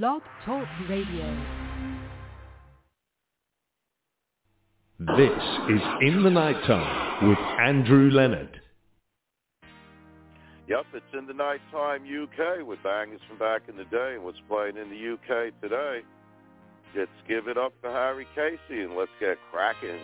Blog Talk Radio. This is In the Nighttime with Andrew Leonard. Yep, it's In the Nighttime UK with bangers from back in the day and what's playing in the UK today. Let's give it up to Harry Casey and let's get cracking.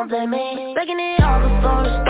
don't blame me Taking it all before the storm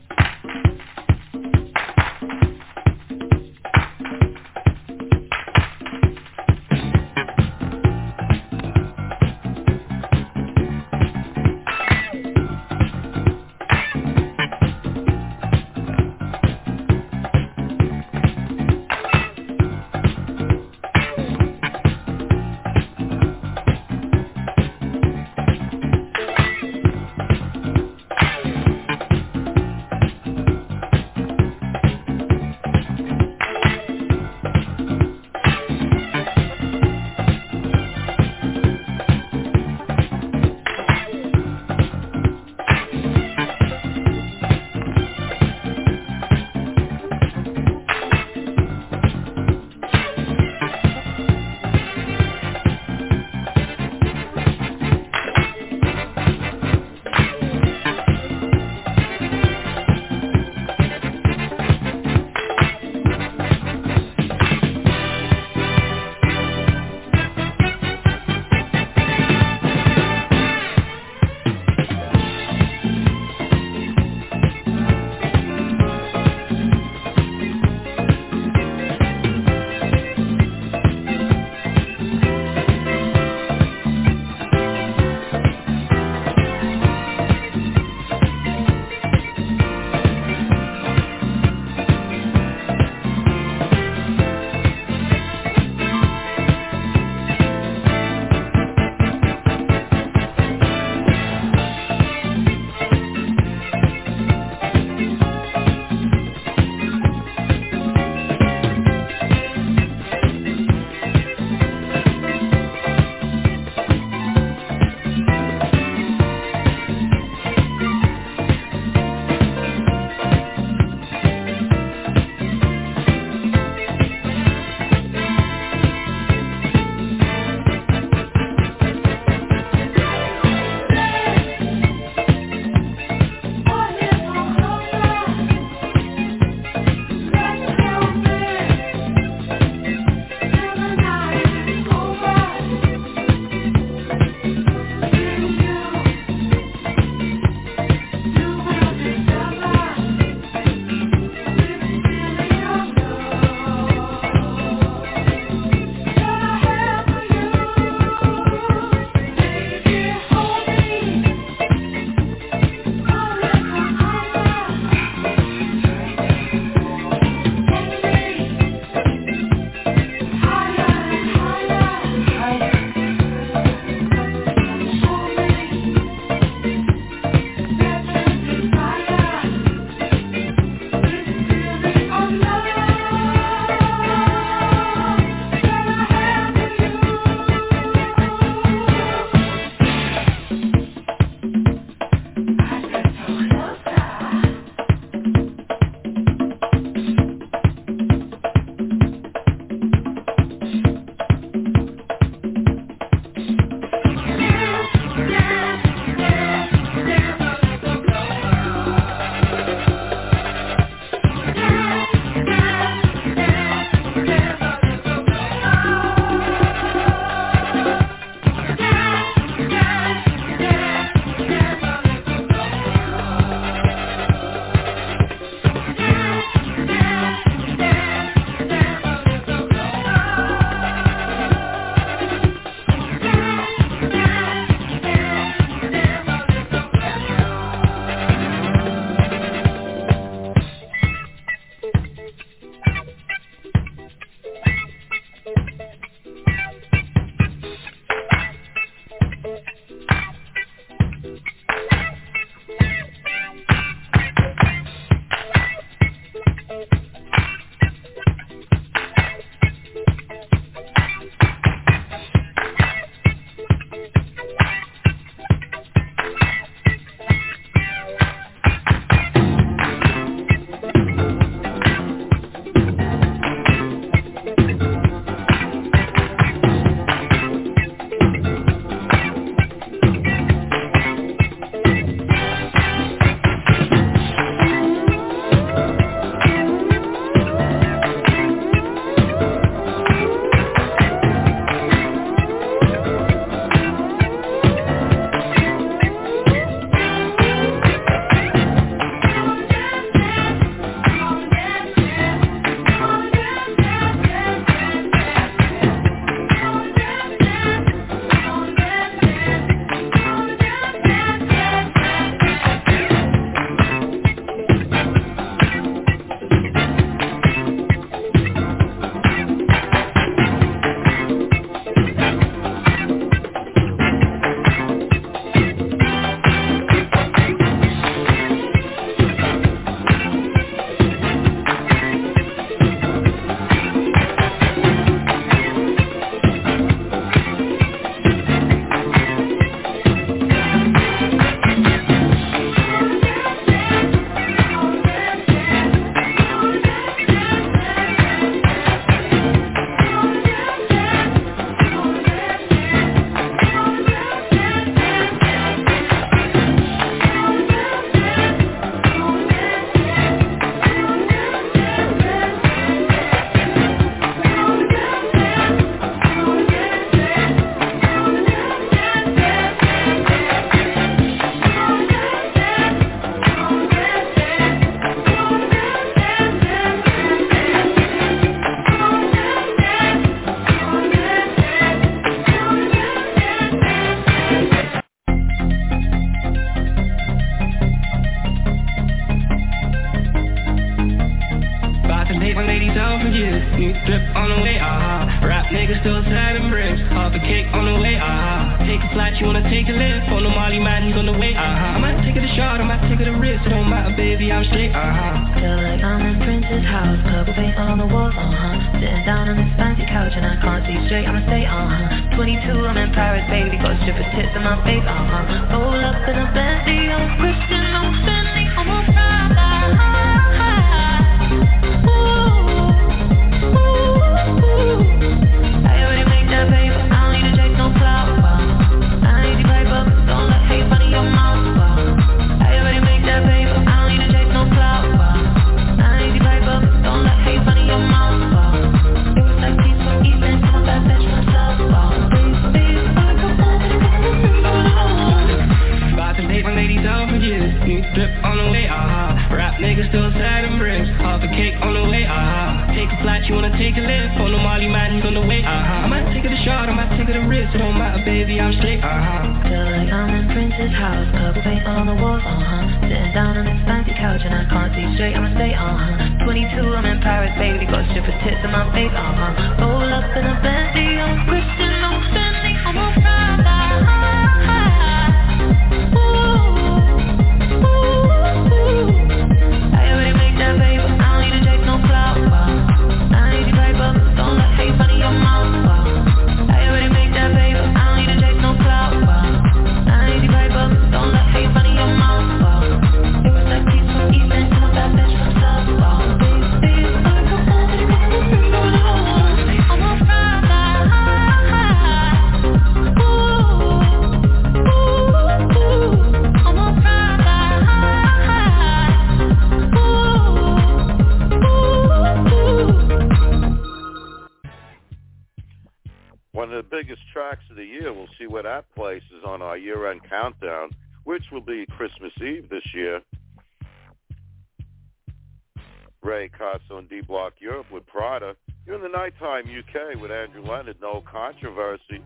UK with Andrew Leonard. No controversy,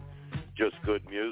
just good music.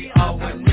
we are one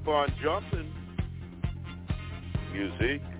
Keep on jumping. Music. Everybody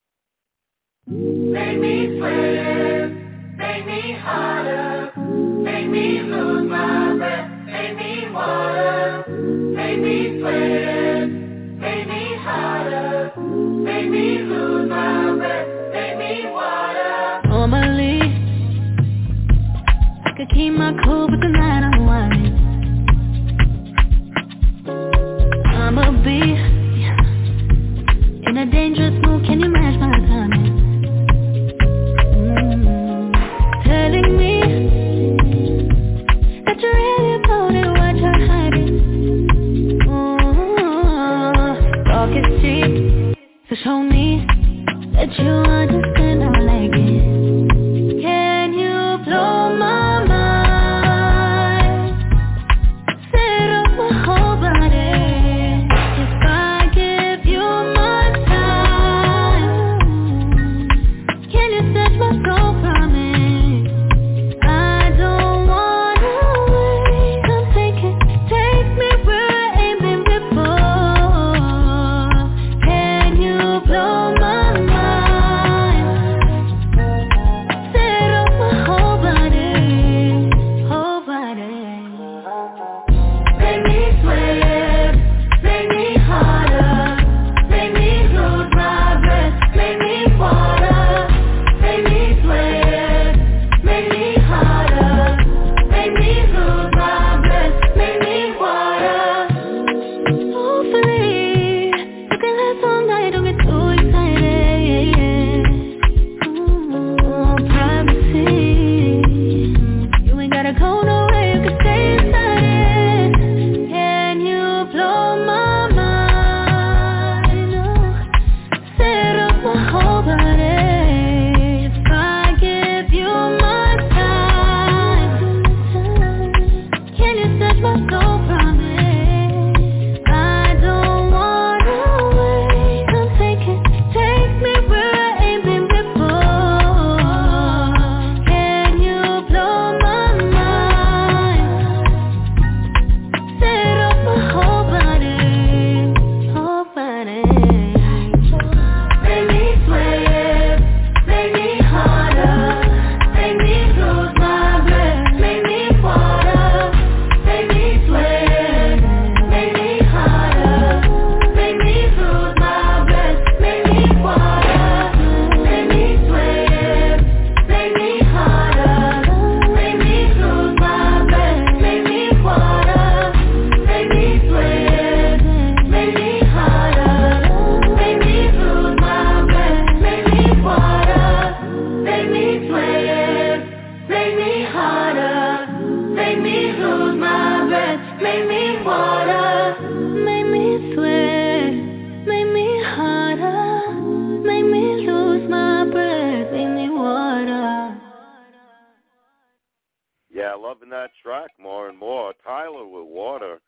that track more and more. Tyler with Water,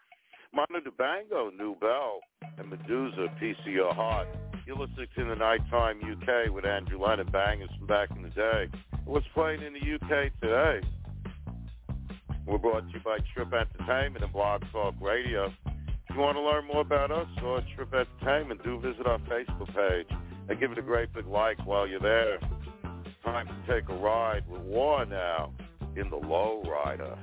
Mono DeBango, New Bell, and Meduza, Piece of Your Heart. You're listening to the Nighttime UK with Andrew Leonard Bangers from back in the day. What's playing in the UK today? We're brought to you by Trip Entertainment and Blog Talk Radio. If you want to learn more about us or Trip Entertainment, do visit our Facebook page and give it a great big like while you're there. Time to take a ride with War now in the low rider.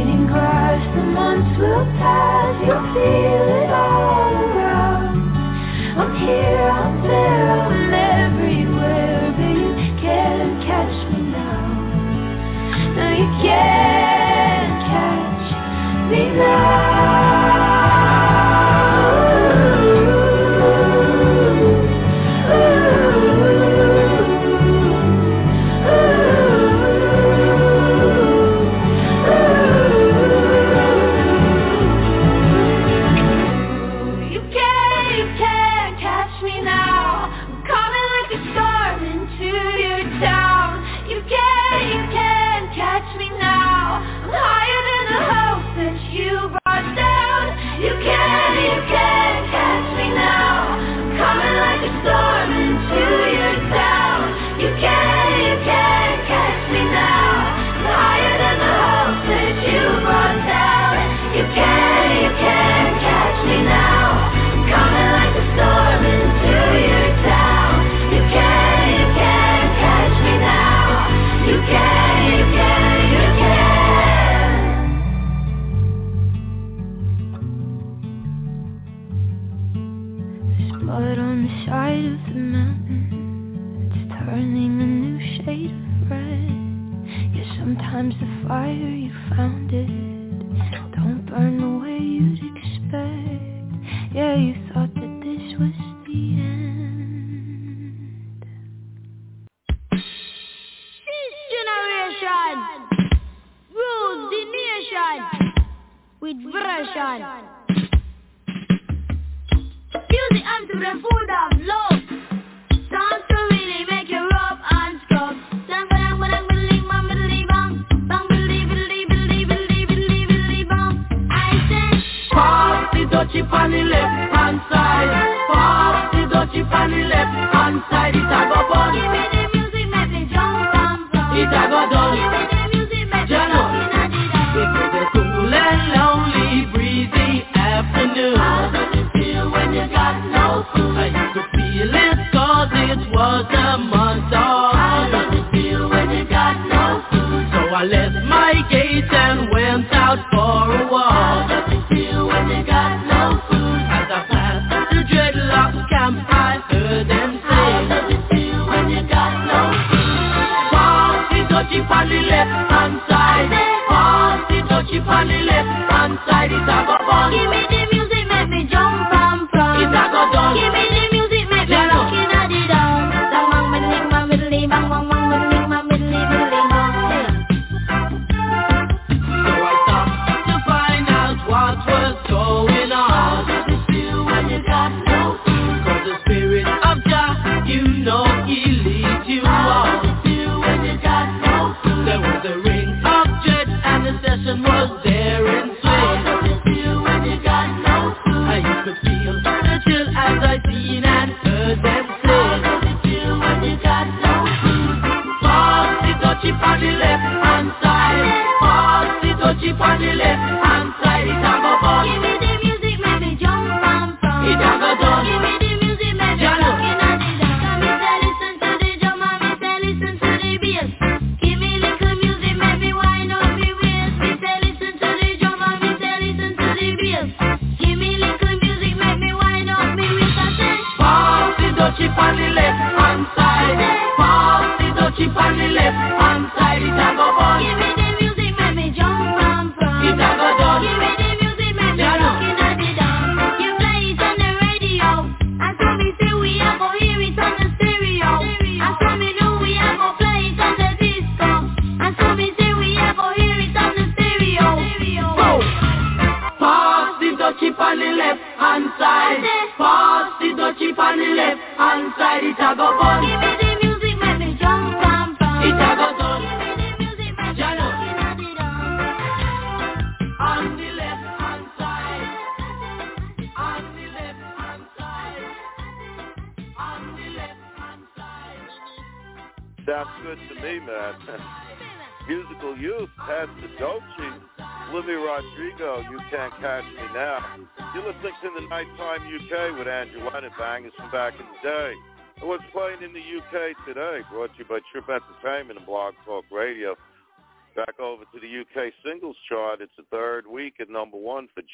fading grass, the months will pass, you'll feel it all around. I'm here, I'm there.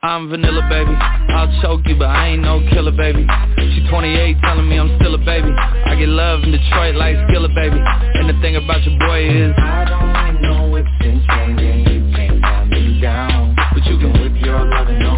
I'm vanilla, baby. I'll choke you, but I ain't no killer, baby. She 28, telling me I'm still a baby. I get love in Detroit like Skilla, baby. And the thing about your boy is I don't like no whips and chains and you can't tie me down. But you can whip your lovin' on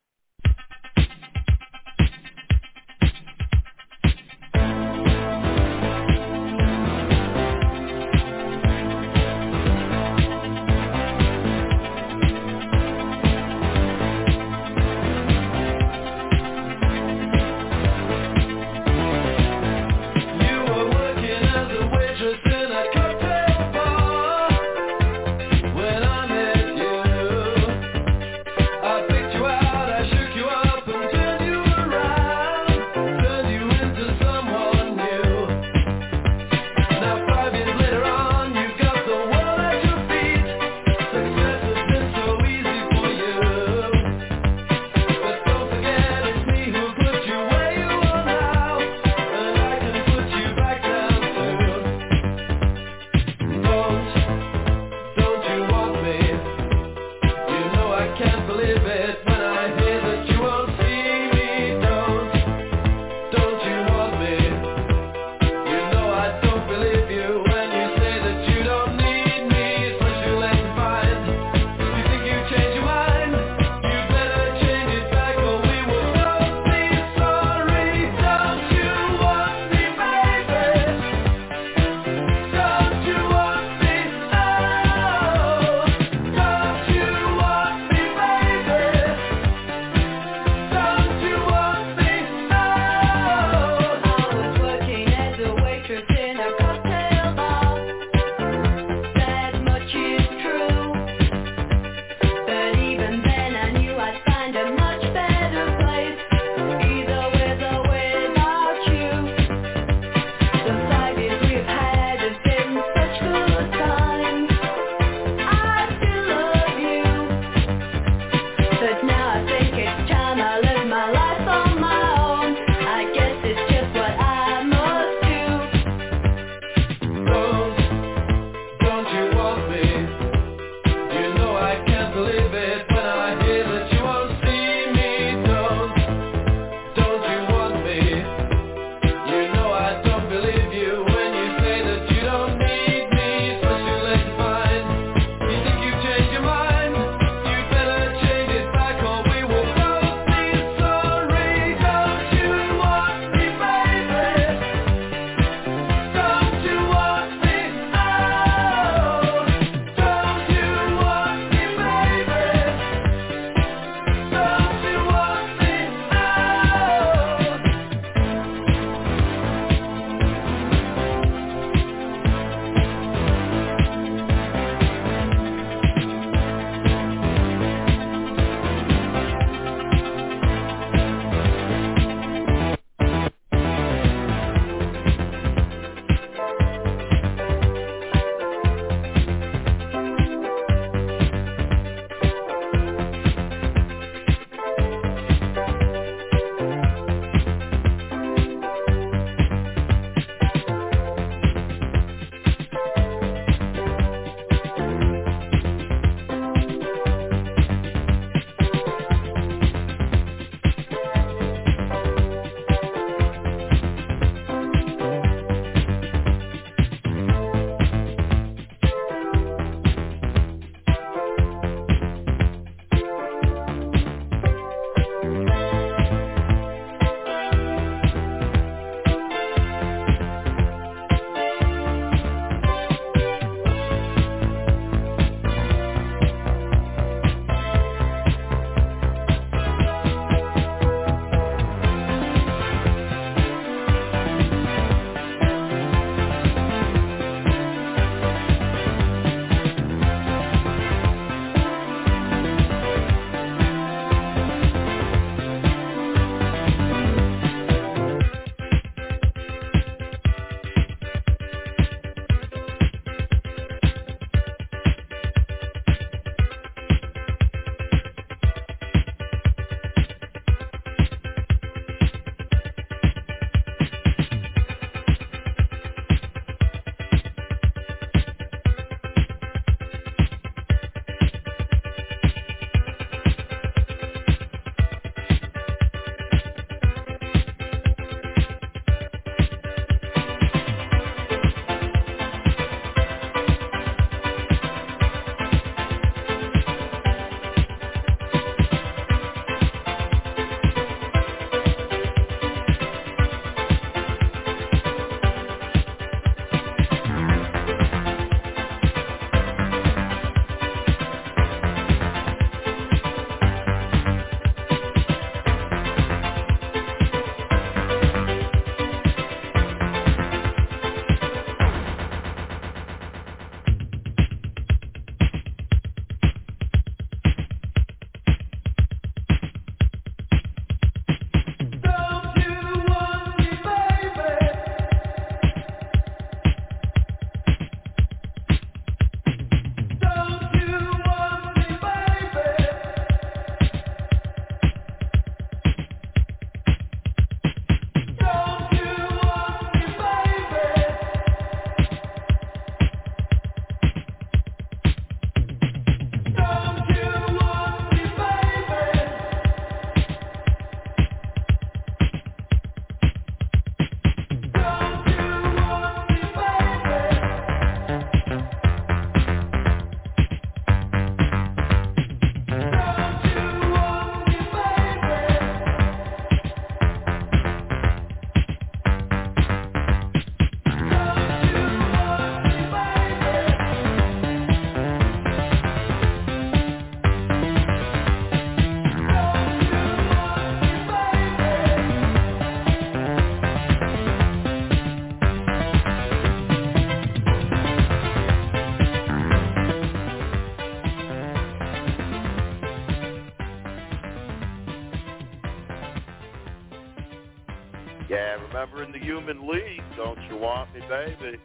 Baby.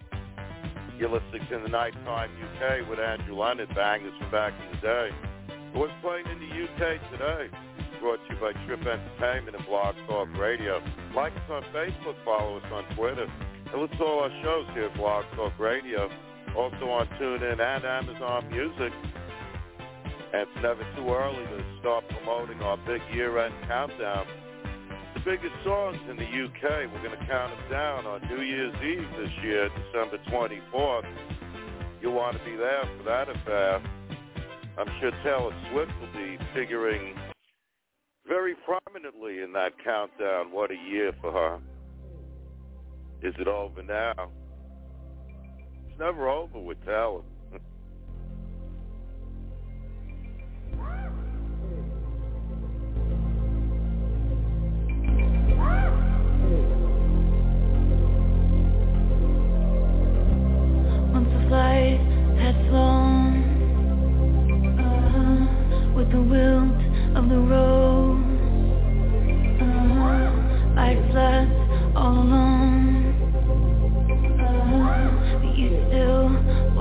You're listening to the Nighttime UK with Andrew Leonard, bangers from back in the day. What's playing in the UK today? Brought to you by Trip Entertainment and Blog Talk Radio. Like us on Facebook, follow us on Twitter, and listen to all our shows here at Blog Talk Radio. Also on TuneIn and Amazon Music. And it's never too early to start promoting our big year-end countdown. The biggest songs in the UK, we're going to count them down on New Year's Eve this year, December 24th. You'll want to be there for that affair. I'm sure Taylor Swift will be figuring very prominently in that countdown. What a year for her. Is it over now? It's never over with Taylor.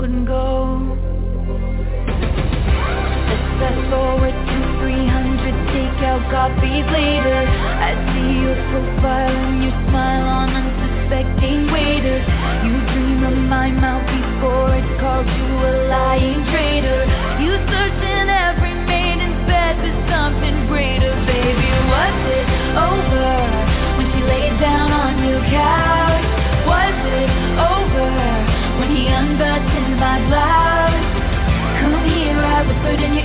Wouldn't go. Let's fast coffees later. I see your profile and your smile on unsuspecting waiters. You dream of my mouth before it called you a lying traitor. You searched in every maiden's bed for something greater, baby. Was it over when she laid down on your couch? Was it over when he unbuttoned my blouse? Come here, I whispered in your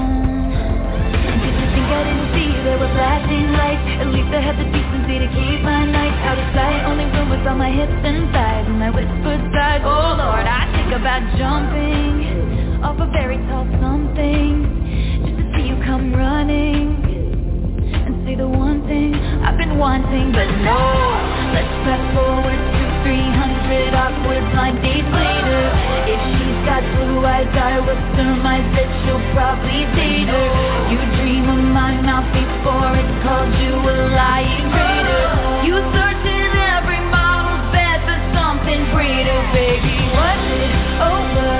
I didn't see there were flashing lights? At least I had the decency to keep my nights out of sight. Only was on my hips and thighs, and I whispered sighs. Oh Lord, I think about jumping off a very tall something just to see you come running and say the one thing I've been wanting, but no. Let's fast forward 300 awkward blind dates later. If she's got blue eyes, I will surmise that she'll probably date her. You dream of my mouth before it called you a lying traitor. You search in every model's bed for something greater, baby. Was it over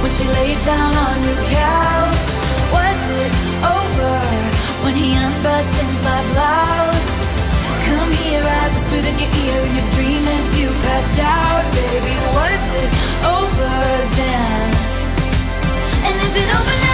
when she laid down on your couch? Was it over when he unbuttoned my blouse? Come here, I is it over now?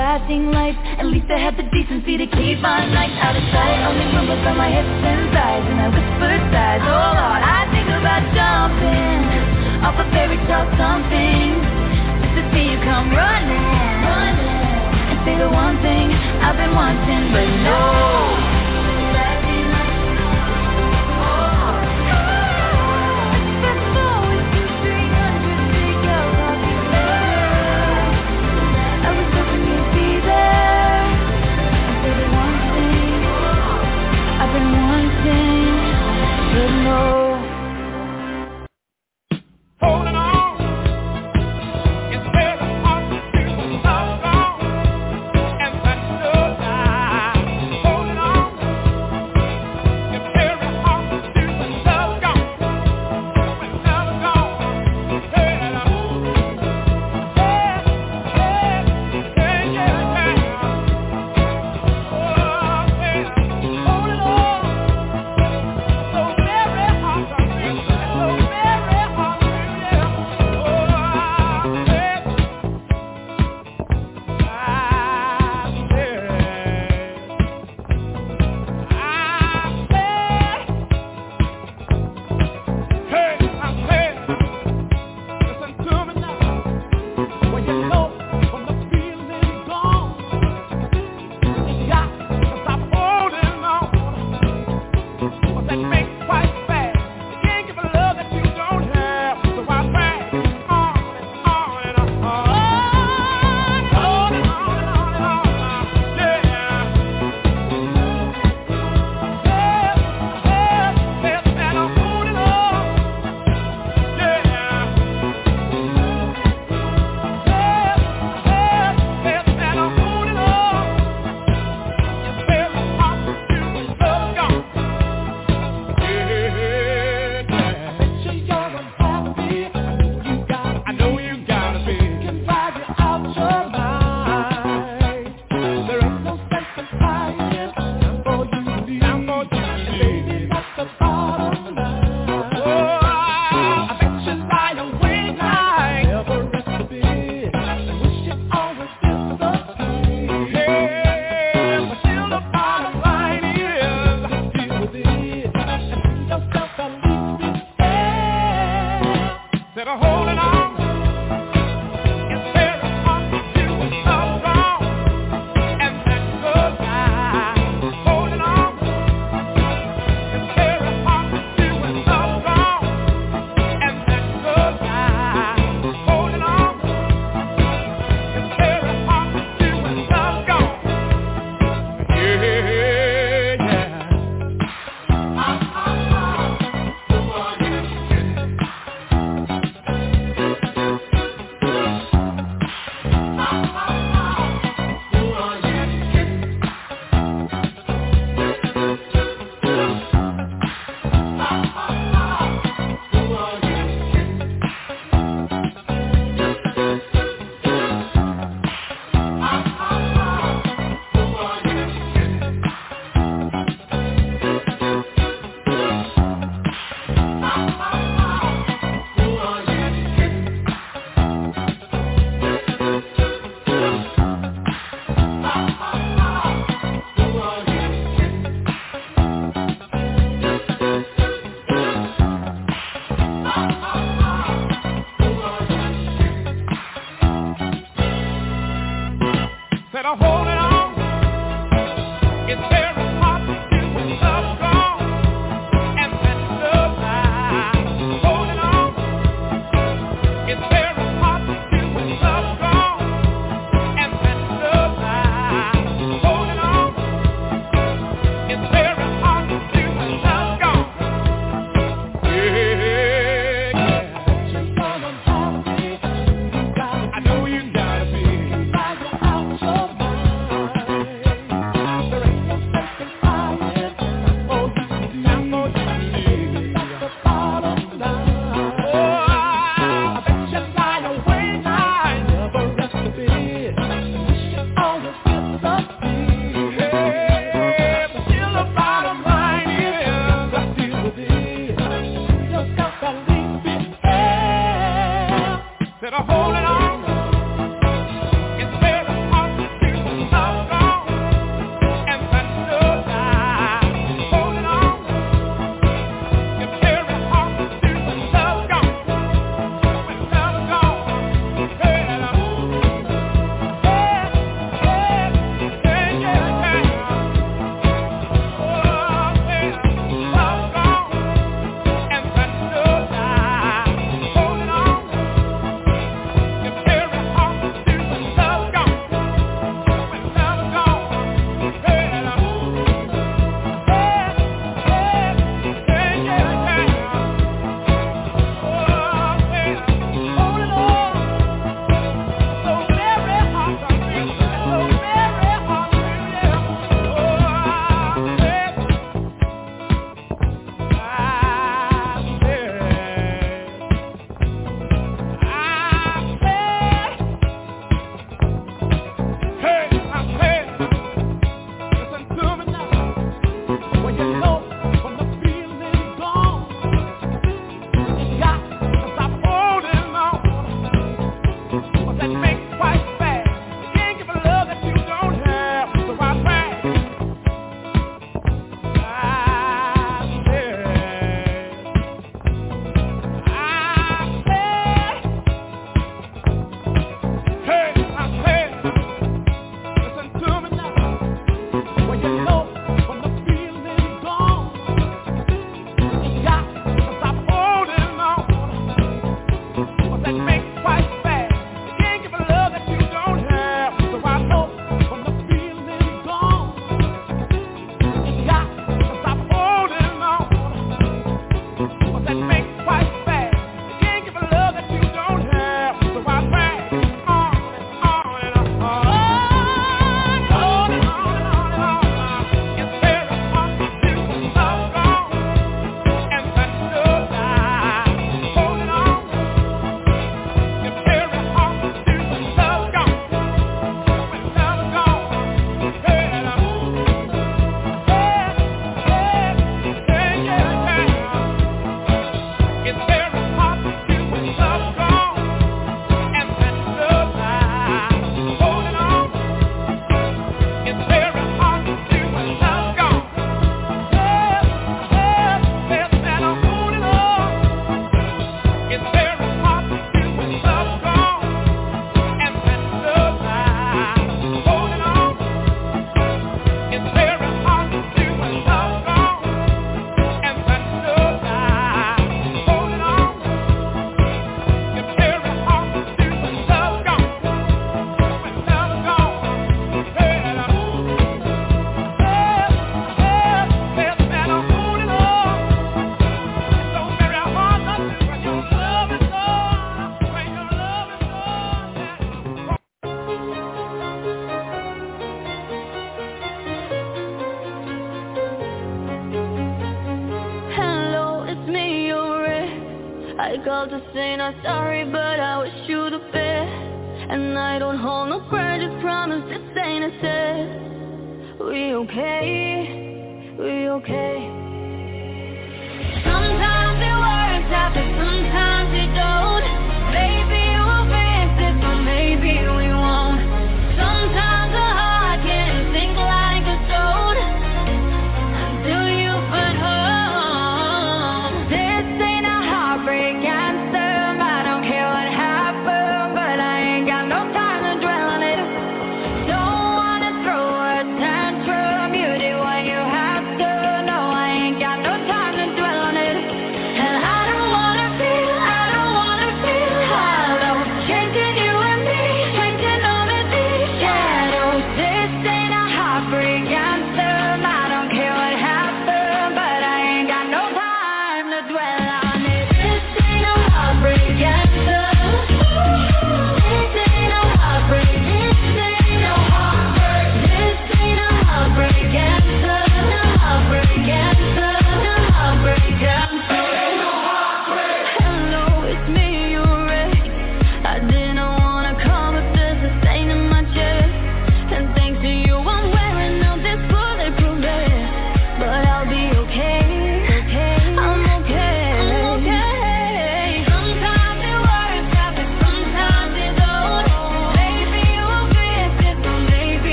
Flashing lights At least I had the decency to keep my nights out of sight Only was on my hips and thighs And I whispered sighs, oh Lord I think about jumping Off a fairy tale something Just to see you come running. And say the one thing I've been wanting But no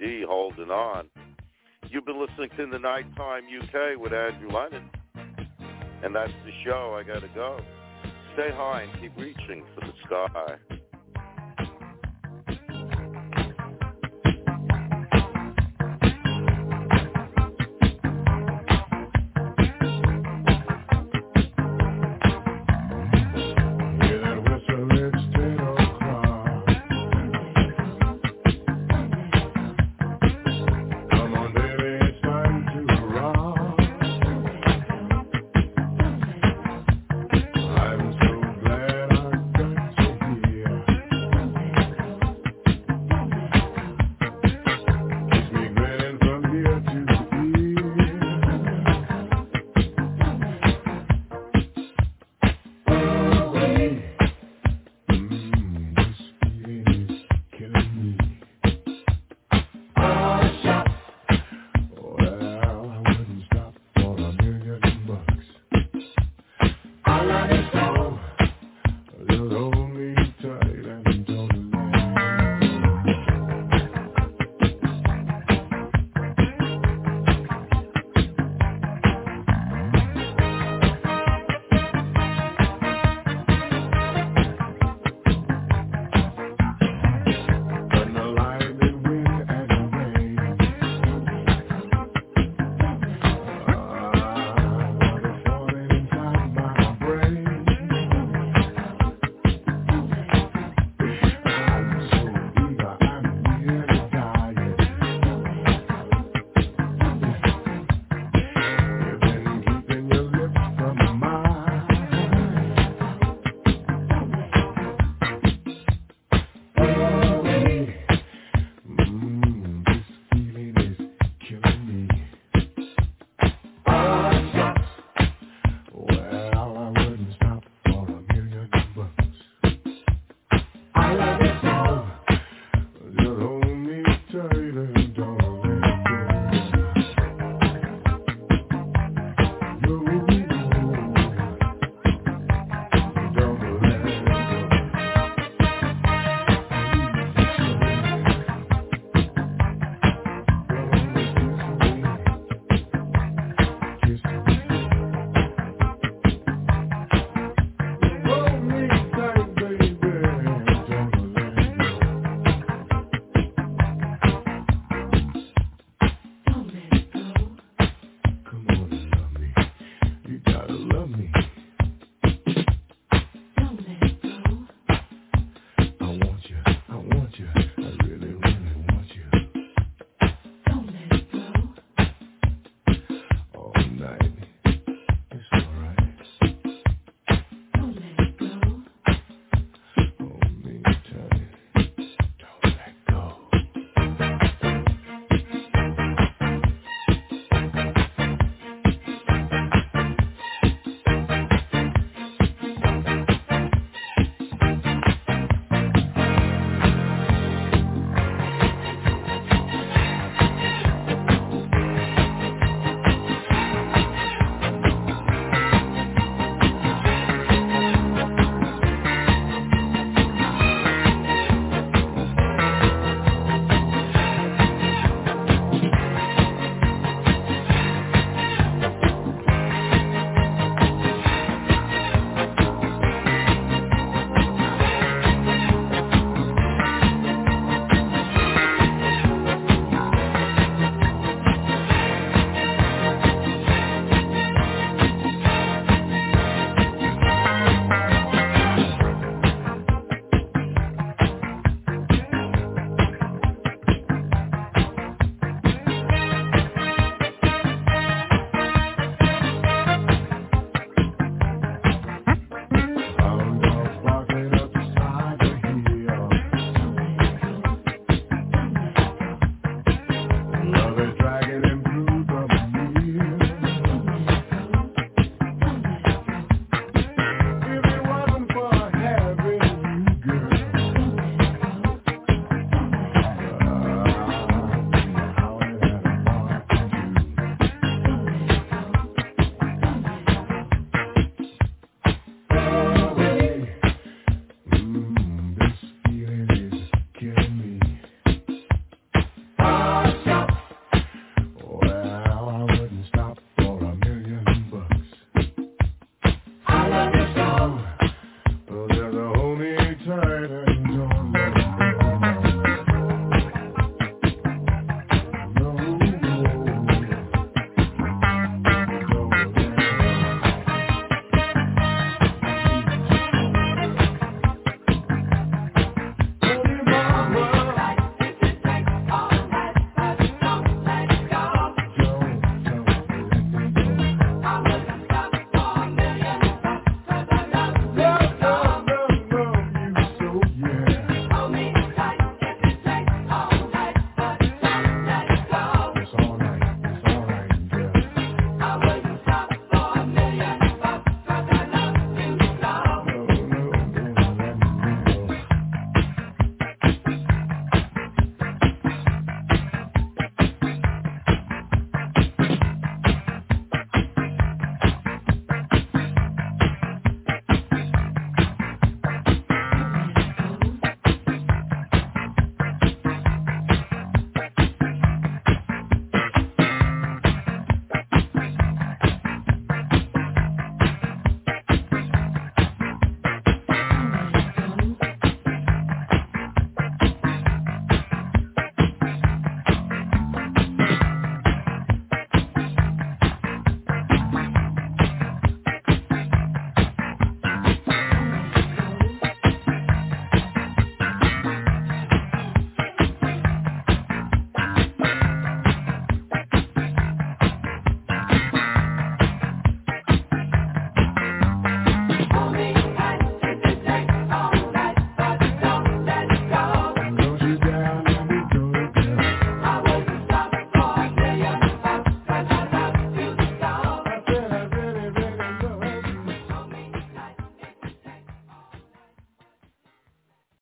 LTD, Holding On. You've been listening to The Nighttime UK with Andrew Leonard. And that's the show. I got to go. Stay high and keep reaching for the sky.